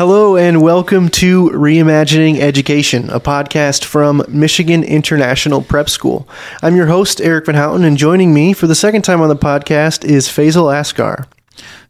Hello and welcome to Reimagining Education, a podcast from Michigan International Prep School. I'm your host, Eric Van Houten, and joining me for the second time on the podcast is Faisal Asghar.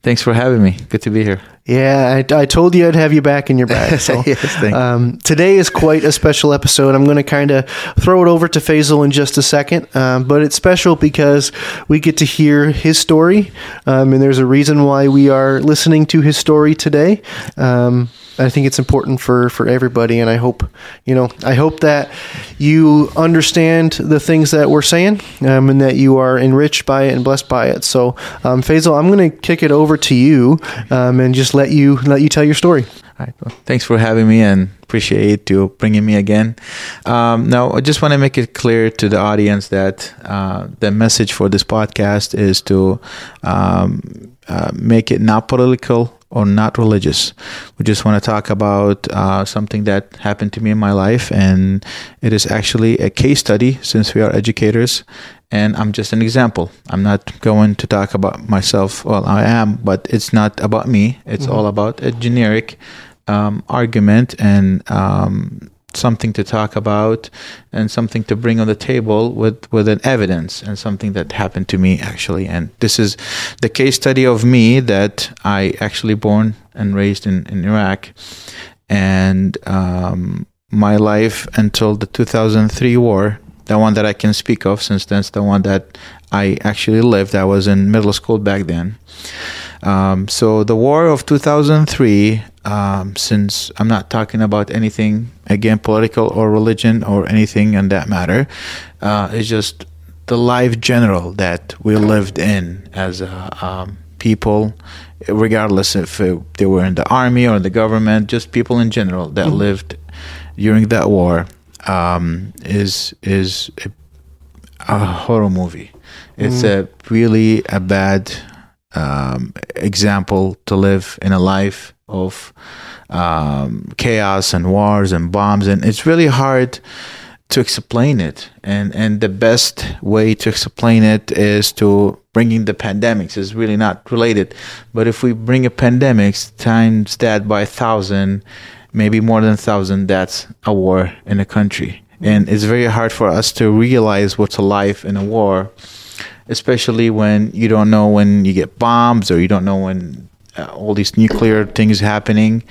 Thanks for having me. Good to be here. Yeah, I, I told you I'd have you back in your bag. So yes, um, today is quite a special episode. I'm going to kind of throw it over to Faisal in just a second, um, but it's special because we get to hear his story, um, and there's a reason why we are listening to his story today. Um, I think it's important for for everybody, and I hope you know I hope that you understand the things that we're saying, um, and that you are enriched by it and blessed by it. So, um, Faisal, I'm going to kick it over to you, um, and just let you let you tell your story. Well, thanks for having me, and appreciate you bringing me again. Um, now, I just want to make it clear to the audience that uh, the message for this podcast is to um, uh, make it not political or not religious. We just want to talk about uh, something that happened to me in my life, and it is actually a case study since we are educators. And I'm just an example. I'm not going to talk about myself. Well, I am, but it's not about me. It's mm-hmm. all about a generic um, argument and um, something to talk about and something to bring on the table with with an evidence and something that happened to me actually and this is the case study of me that i actually born and raised in, in iraq and um, my life until the 2003 war the one that i can speak of since that's the one that i actually lived. I was in middle school back then. Um, so the war of 2003, um, since I'm not talking about anything again political or religion or anything in that matter, uh, it's just the life general that we lived in as a, um, people, regardless if they were in the army or the government, just people in general that mm-hmm. lived during that war um, is is a, a, horror movie. It's mm. a really a bad um, example to live in a life of um, chaos and wars and bombs, and it's really hard to explain it. And and the best way to explain it is to bringing the pandemics is really not related. But if we bring a pandemics times that by a thousand, maybe more than a thousand, deaths a war in a country. And it's very hard for us to realize what's a life in a war especially when you don't know when you get bombs or you don't know when uh, all these nuclear things happening.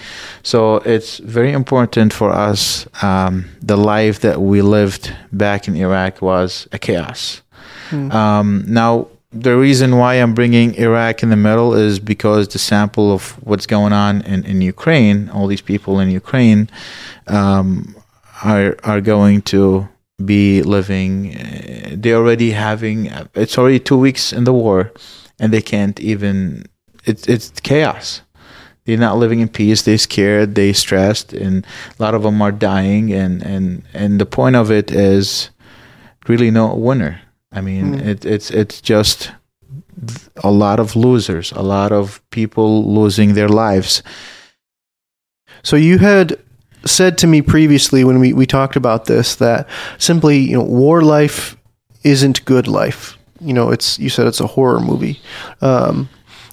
So it's very important for us. Um, the life that we lived back in Iraq was a chaos. Hmm. Um, now, the reason why I'm bringing Iraq in the middle is because the sample of what's going on in, in Ukraine, all these people in Ukraine, um, are are going to be living. Uh, they're already having. It's already two weeks in the war, and they can't even. It's it's chaos. They're not living in peace. They're scared. They're stressed, and a lot of them are dying. And and and the point of it is really no winner. I mean, mm. it, it's it's just a lot of losers, a lot of people losing their lives. So you had said to me previously when we, we talked about this that simply, you know, war life isn't good life. You know, it's you said it's a horror movie. Um,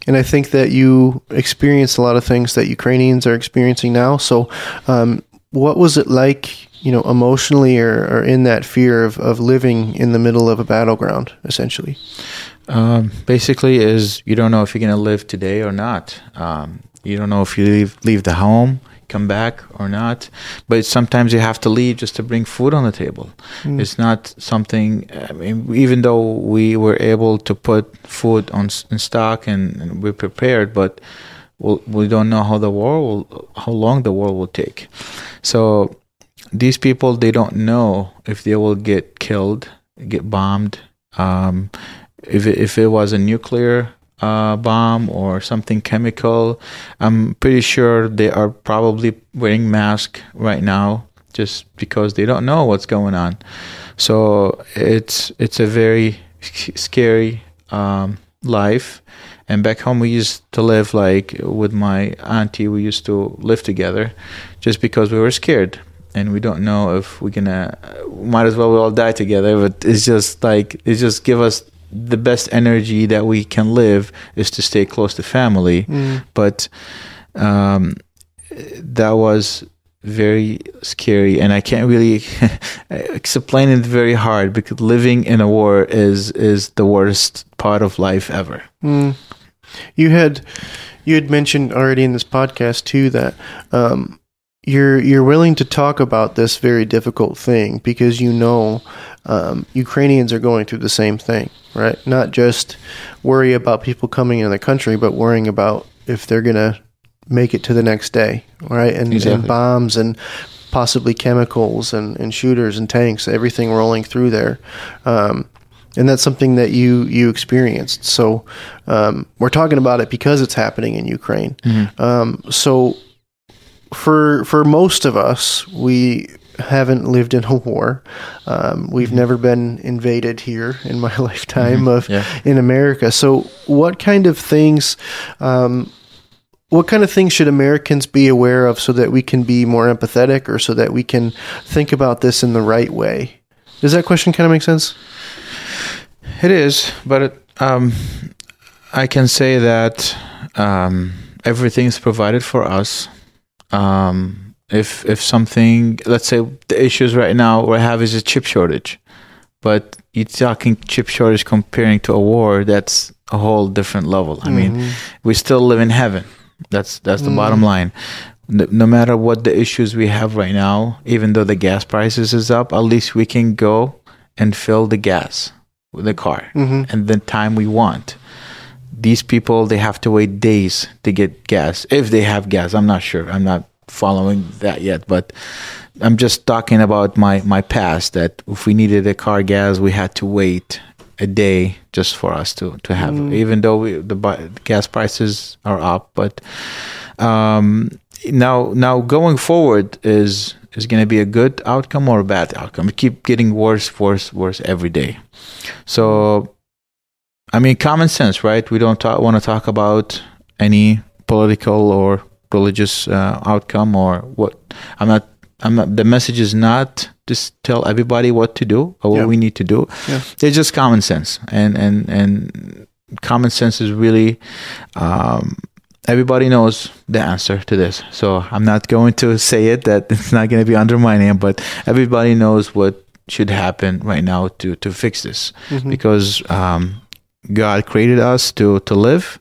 and I think that you experienced a lot of things that Ukrainians are experiencing now. So, um, what was it like, you know, emotionally or, or, in that fear of, of living in the middle of a battleground, essentially? Um, basically, is you don't know if you're going to live today or not. Um, you don't know if you leave leave the home come back or not. But sometimes you have to leave just to bring food on the table. Mm. It's not something. I mean, even though we were able to put food on in stock and, and we're prepared, but we'll, we don't know how the war will, how long the war will take. So these people, they don't know if they will get killed, get bombed. Um, if it, if it was a nuclear uh, bomb or something chemical. I'm pretty sure they are probably wearing masks right now just because they don't know what's going on. So it's it's a very scary um, life. And back home, we used to live like with my auntie. We used to live together, just because we were scared and we don't know if we're gonna. Might as well we all die together. But it's just like it just give us the best energy that we can live is to stay close to family. Mm. But um, that was very scary and i can't really explain it very hard because living in a war is is the worst part of life ever Mm. You had you had mentioned already in this podcast too that um, you're you're willing to talk about this very difficult thing because you know um, Ukrainians are going through the same thing, right? Not just worry about people coming in the country, but worrying about if they're gonna make it to the next day, right? And, and bombs and possibly chemicals and, and shooters and tanks, everything rolling through there. Um, and that's something that you you experienced. So um, we're talking about it because it's happening in Ukraine. Um, so for for most of us, we haven't lived in a war. Um, we've never been invaded here in my lifetime of Yeah. in America. So what kind of things? Um, what kind of things should Americans be aware of so that we can be more empathetic or so that we can think about this in the right way? Does that question kind of make sense? It is, but it, um, I can say that um, everything is provided for us. Um, if if something, let's say the issues right now we have is a chip shortage, but you're talking chip shortage comparing to a war, that's a whole different level. I mean, we still live in heaven. That's that's the bottom line. No, no matter what the issues we have right now, even though the gas prices is up, at least we can go and fill the gas with the car Mhm. and the time we want. These people they have to wait days to get gas if they have gas. I'm not sure. I'm not following that yet, but I'm just talking about my my past that if we needed a car gas, we had to wait a day just for us to to have even though we, the bu- gas prices are up, but um now now going forward is is going to be a good outcome or a bad outcome. It keep getting worse, worse, worse every day. So, I mean, common sense, right? We don't want to talk about any political or religious uh, outcome or what. I'm not. I'm not. The message is not just tell everybody what to do or what Yeah. we need to do. Yeah. It's just common sense, and and and common sense is really. Um, everybody knows the answer to this. So I'm not going to say it that it's not going to be undermining, but everybody knows what should happen right now to to fix this because um, God created us to to live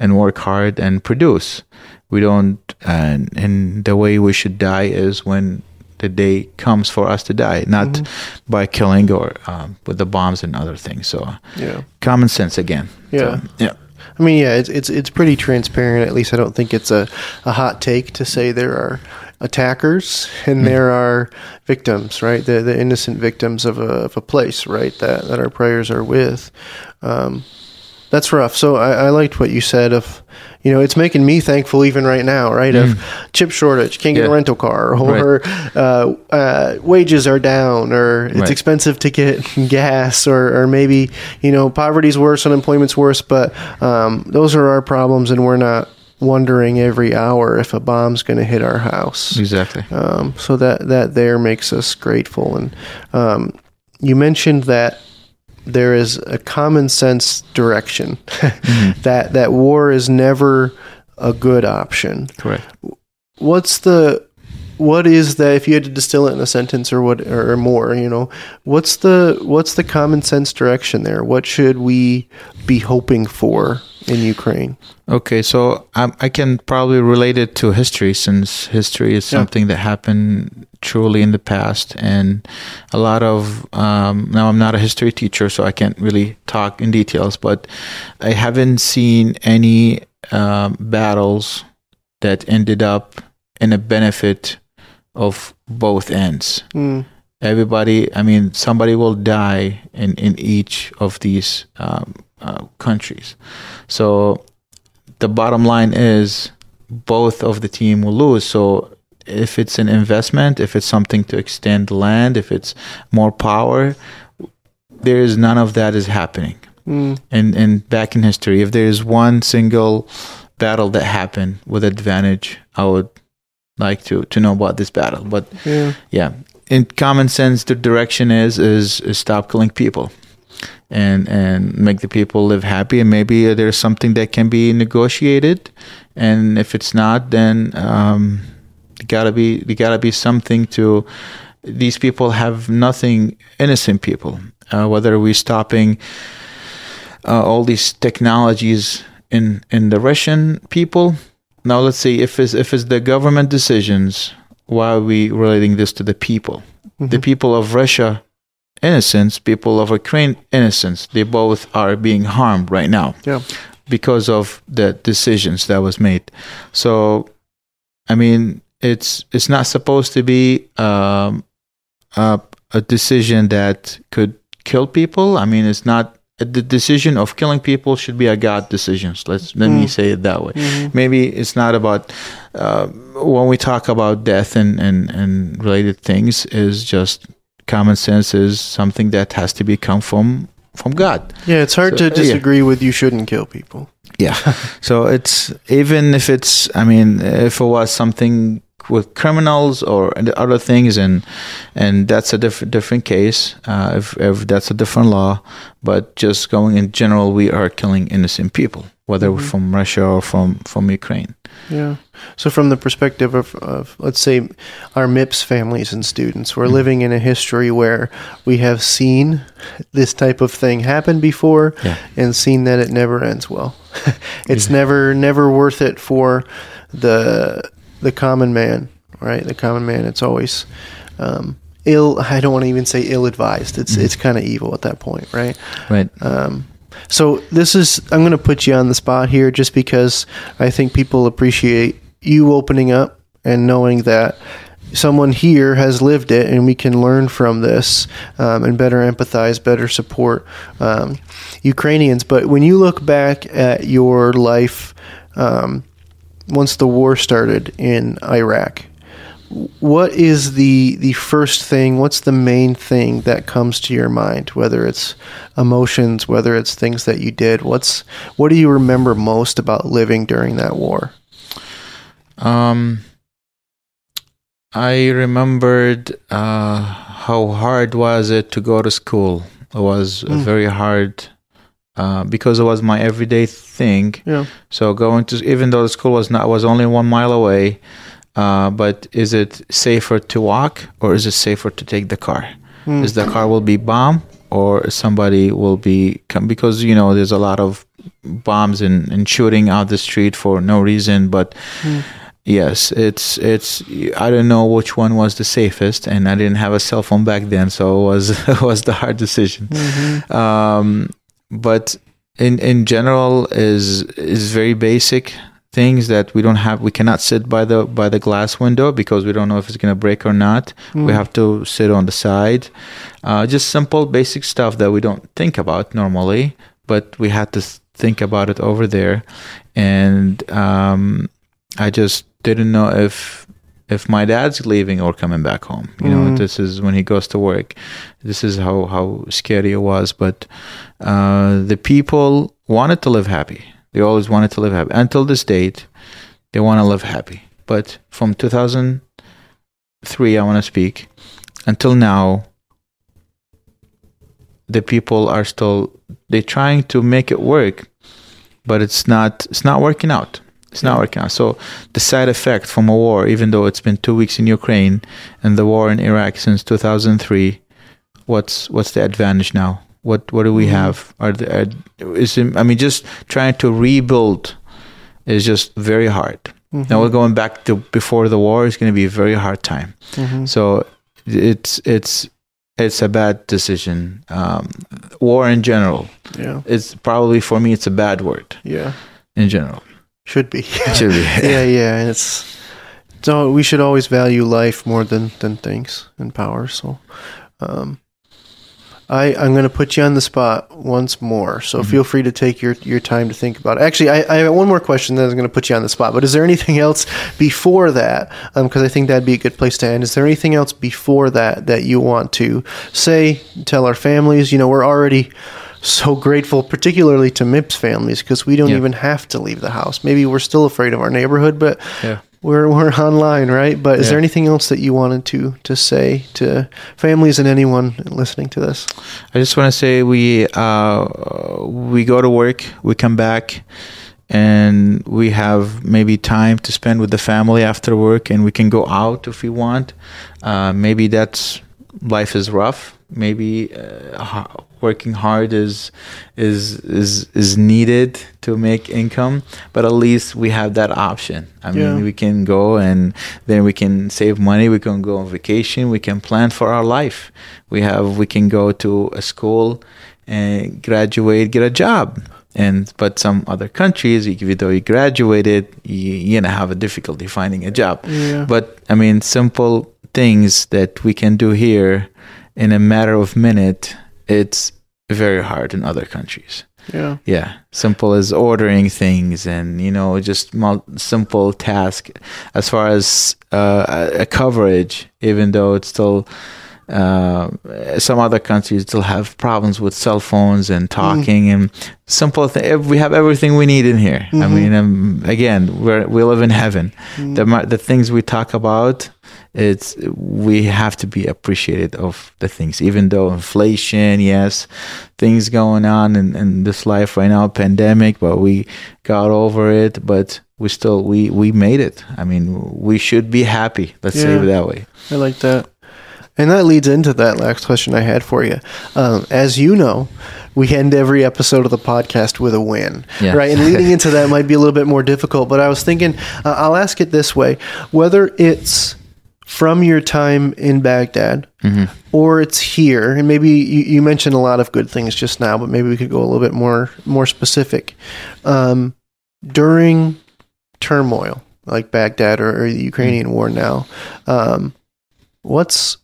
and work hard and produce. We don't, and and the way we should die is when the day comes for us to die, not by killing or um, with the bombs and other things. So Yeah. common sense again. Yeah. So, yeah. I mean, yeah, it's it's it's pretty transparent. At least I don't think it's a, a hot take to say there are attackers and there are victims, right? The the innocent victims of a of a place, right? That that our prayers are with. Um, that's rough. So I, I liked what you said of, you know, it's making me thankful even right now, right? Of chip shortage, can't get a rental car, or uh, uh, wages are down, or it's Right. expensive to get gas, or, or maybe you know poverty's worse, unemployment's worse. But um, those are our problems, and we're not wondering every hour if a bomb's going to hit our house. Exactly. Um, so that that there makes us grateful. And um, you mentioned that there is a common sense direction mm-hmm. that that war is never a good option. Correct. What's the what is that if you had to distill it in a sentence or what or more, you know, what's the what's the common sense direction there? What should we be hoping for in Ukraine? Okay, so I, I can probably relate it to history since history is Yeah. something that happened truly in the past, and a lot of um, now I'm not a history teacher, so I can't really talk in details, but I haven't seen any um, battles that ended up in a benefit of both ends. Mm, everybody i mean somebody will die in in each of these um, uh, countries. So the bottom line is both of the team will lose. So if it's an investment if it's something to extend land if it's more power there is none of that is happening. Mm, and and back in history if there is one single battle that happened with advantage i would like to to know about this battle but yeah. yeah. In common sense the direction is is, is stop killing people and and make the people live happy. And maybe there's something that can be negotiated. And if it's not then um gotta be there gotta be something to these people have nothing innocent people. Uh, whether we're stopping uh, all these technologies in in the russian people now let's see if it's if it's the government decisions why are we relating this to the people? The people of russia innocence people of ukraine innocence they both are being harmed right now Yeah. because of the decisions that was made. So i mean it's it's not supposed to be um, a, a decision that could kill people. I mean it's not the decision of killing people should be a god decision let's let me Mm. say it that way Mhm. maybe it's not about uh, when we talk about death and, and, and related things is just common sense is something that has to be come from from god Yeah, it's hard So, to yeah. disagree with you shouldn't kill people. yeah so it's even if it's i mean if it was something with criminals or other things and and that's a different different case uh, if, if that's a different law but just going in general we are killing innocent people whether Mhm. from russia or from from ukraine Yeah. So, from the perspective of, of let's say, our MIPS families and students, we're Mhm. living in a history where we have seen this type of thing happen before Yeah. and seen that it never ends well. it's Yeah. never never worth it for the the common man, right? The common man. It's always um, ill. I don't want to even say ill advised. It's Mhm. it's kind of evil at that point, right? right Um, so this is I'm going to put you on the spot here just because I think people appreciate you opening up and knowing that someone here has lived it and we can learn from this um, and better empathize, better support um, Ukrainians. But when you look back at your life um, once the war started in Iraq, what is the the first thing what's the main thing that comes to your mind whether it's emotions whether it's things that you did what's what do you remember most about living during that war Um, I remembered uh, how hard was it to go to school. It was Mm. very hard uh, because it was my everyday thing. yeah So going to even though the school was not was only one mile away, uh, but is it safer to walk or is it safer to take the car? Mm. Is the car will be bomb or somebody will be come because you know there's a lot of bombs and, and shooting out the street for no reason, but Mm. Yes, it's it's. I don't know which one was the safest, and I didn't have a cell phone back then, so it was it was the hard decision. Mhm. Um, but in in general, is is very basic things that we don't have. We cannot sit by the by the glass window because we don't know if it's gonna break or not. We Mm. have to sit on the side. Uh, just simple, basic stuff that we don't think about normally, but we had to think about it over there, and um, I just didn't know if if my dad's leaving or coming back home. You know, Mm. this is when he goes to work. This is how how scary it was. But uh, the people wanted to live happy. They always wanted to live happy until this date. They want to live happy. But from 2003, I want to speak until now. The people are still they're trying to make it work, but it's not it's not working out. It's not working out. So the side effect from a war, even though it's been two weeks in Ukraine and the war in Iraq since 2003, what's what's the advantage now? What what do we Mhm. have? Are, the, are is I mean just trying to rebuild is just very hard. Mhm. Now we're going back to before the war is going to be a very hard time. Mhm. So it's it's it's a bad decision. Um, war in general, yeah it's probably for me it's a bad word yeah in general. Should be Should be. yeah yeah and it's so we should always value life more than than things and power so um I, I'm going to put you on the spot once more, so Mhm. feel free to take your, your time to think about it. Actually, I, I have one more question that I'm going to put you on the spot. But is there anything else before that? Because I think that'd be a good place to end. Is there anything else before that that you want to say, tell our families? You know, we're already so grateful, particularly to MIPS families, because we don't Yeah. even have to leave the house. Maybe we're still afraid of our neighborhood, but Yeah. we're we're online, right? But is Yeah. there anything else that you wanted to to say to families and anyone listening to this? I just want to say we uh, we go to work, we come back, and we have maybe time to spend with the family after work and we can go out if we want uh, maybe that's life is rough maybe uh, working hard is is is is needed to make income but at least we have that option i Yeah. mean we can go and then we can save money we can go on vacation we can plan for our life we have we can go to a school and graduate get a job and but some other countries even though you graduated you, you're gonna have a difficulty finding a job Yeah. but i mean simple things that we can do here in a matter of minute it's very hard in other countries. Yeah. yeah. Simple as ordering things and you know just mul- simple task. As far as uh, a a coverage even though it's still uh, some other countries still have problems with cell phones and talking and simple th- we have everything we need in here. I Mhm. mean um, again we're, we live in heaven. Mm. the the things we talk about it's we have to be appreciated of the things. Even though inflation yes things going on in, in this life right now pandemic but we got over it but we still we we made it. I mean we should be happy. Let's say it that way. I like that. And that leads into that last question I had for you. Um, as you know, we end every episode of the podcast with a win, Yeah. right? And leading into that might be a little bit more difficult, but I was thinking uh, I'll ask it this way: whether it's from your time in Baghdad Mhm. or it's here, and maybe you, you mentioned a lot of good things just now, but maybe we could go a little bit more more specific. Um, during turmoil like Baghdad or, or the Ukrainian war now, um, what's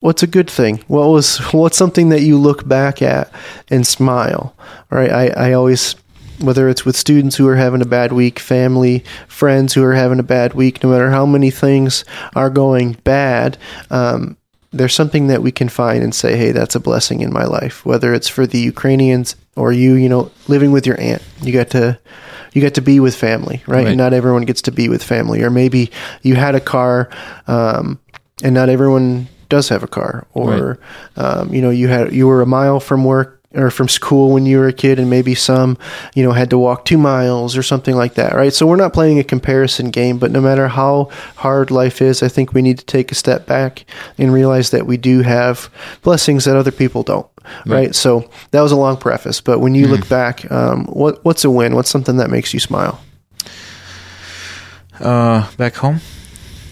what's a good thing? What was what's something that you look back at and smile? Right? I, I always whether it's with students who are having a bad week, family, friends who are having a bad week, no matter how many things are going bad, um, there's something that we can find and say, hey, that's a blessing in my life. Whether it's for the Ukrainians or you, you know, living with your aunt, you got to you get to be with family, right? Right. And not everyone gets to be with family. Or maybe you had a car, um, and not everyone does have a car. Or um, you know, you had you were a mile from work or from school when you were a kid, and maybe some, you know, had to walk two miles or something like that, right? So we're not playing a comparison game, but no matter how hard life is, I think we need to take a step back and realize that we do have blessings that other people don't. Right. So that was a long preface, but when you look back, um, what what's a win? What's something that makes you smile? uh back home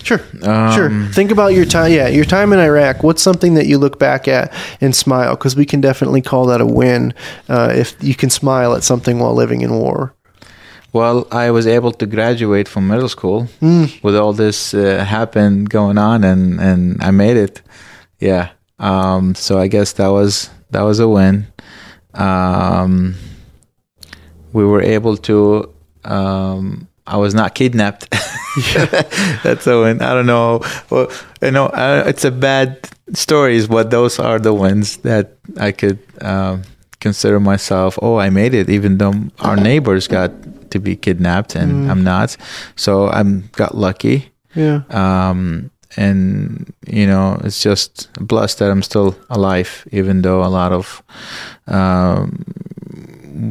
Sure, Um, sure. Think about your time. Yeah, your time in Iraq. What's something that you look back at and smile? Because we can definitely call that a win uh, if you can smile at something while living in war. Well, I was able to graduate from middle school Mm. with all this uh, happened going on, and and I made it. Yeah. Um, so I guess that was that was a win. Um, we were able to. Um, I was not kidnapped. That's a win. I don't know. Well, you know, uh, it's a bad stories, but those are the wins that I could um, consider myself. Oh, I made it, even though our neighbors got to be kidnapped and I'm not. So I'm got lucky. Yeah, Um, and you know, it's just blessed that I'm still alive, even though a lot of um,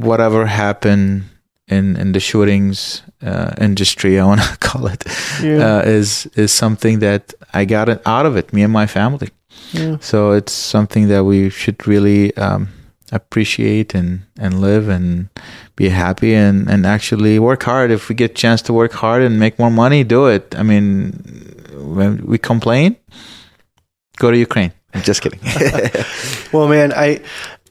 whatever happened in in the shootings uh, industry, I want to call it, Yeah. uh, is is something that I got it out of it. Me and my family. yeah, So it's something that we should really um, appreciate and, and live and be happy and, and actually work hard. If we get a chance to work hard and make more money, do it. I mean, when we complain, go to Ukraine. I'm just kidding. Well, man, I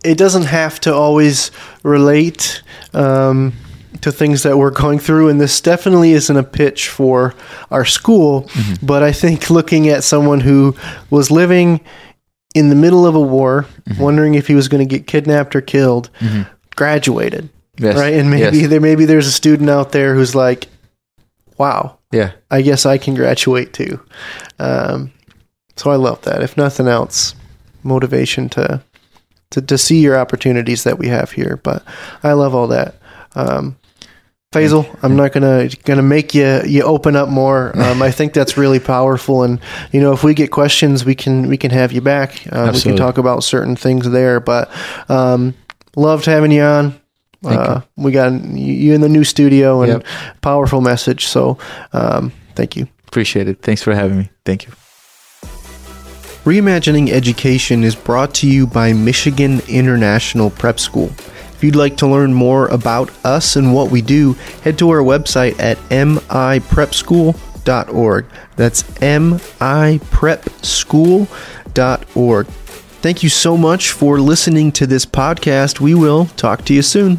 it doesn't have to always relate um, to things that we're going through, and this definitely isn't a pitch for our school. But I think looking at someone who was living in the middle of a war, wondering if he was going to get kidnapped or killed, graduated, yes. right? And maybe Yes. there maybe there's a student out there who's like, "Wow, Yeah. I guess I can graduate too. Um, so I love that. If nothing else, motivation to, to to see your opportunities that we have here. But I love all that. Um, Faisal, I'm not gonna gonna make you you open up more. Um, I think that's really powerful, and you know if we get questions, we can we can have you back. Uh, we can talk about certain things there. But um, loved having you on. Uh, we got you in the new studio and yep. powerful message. So um, thank you. Appreciate it. Thanks for having me. Thank you. Reimagining Education is brought to you by Michigan International Prep School. If you'd like to learn more about us and what we do, head to our website at miprepschool.org. That's miprepschool.org. Thank you so much for listening to this podcast. We will talk to you soon.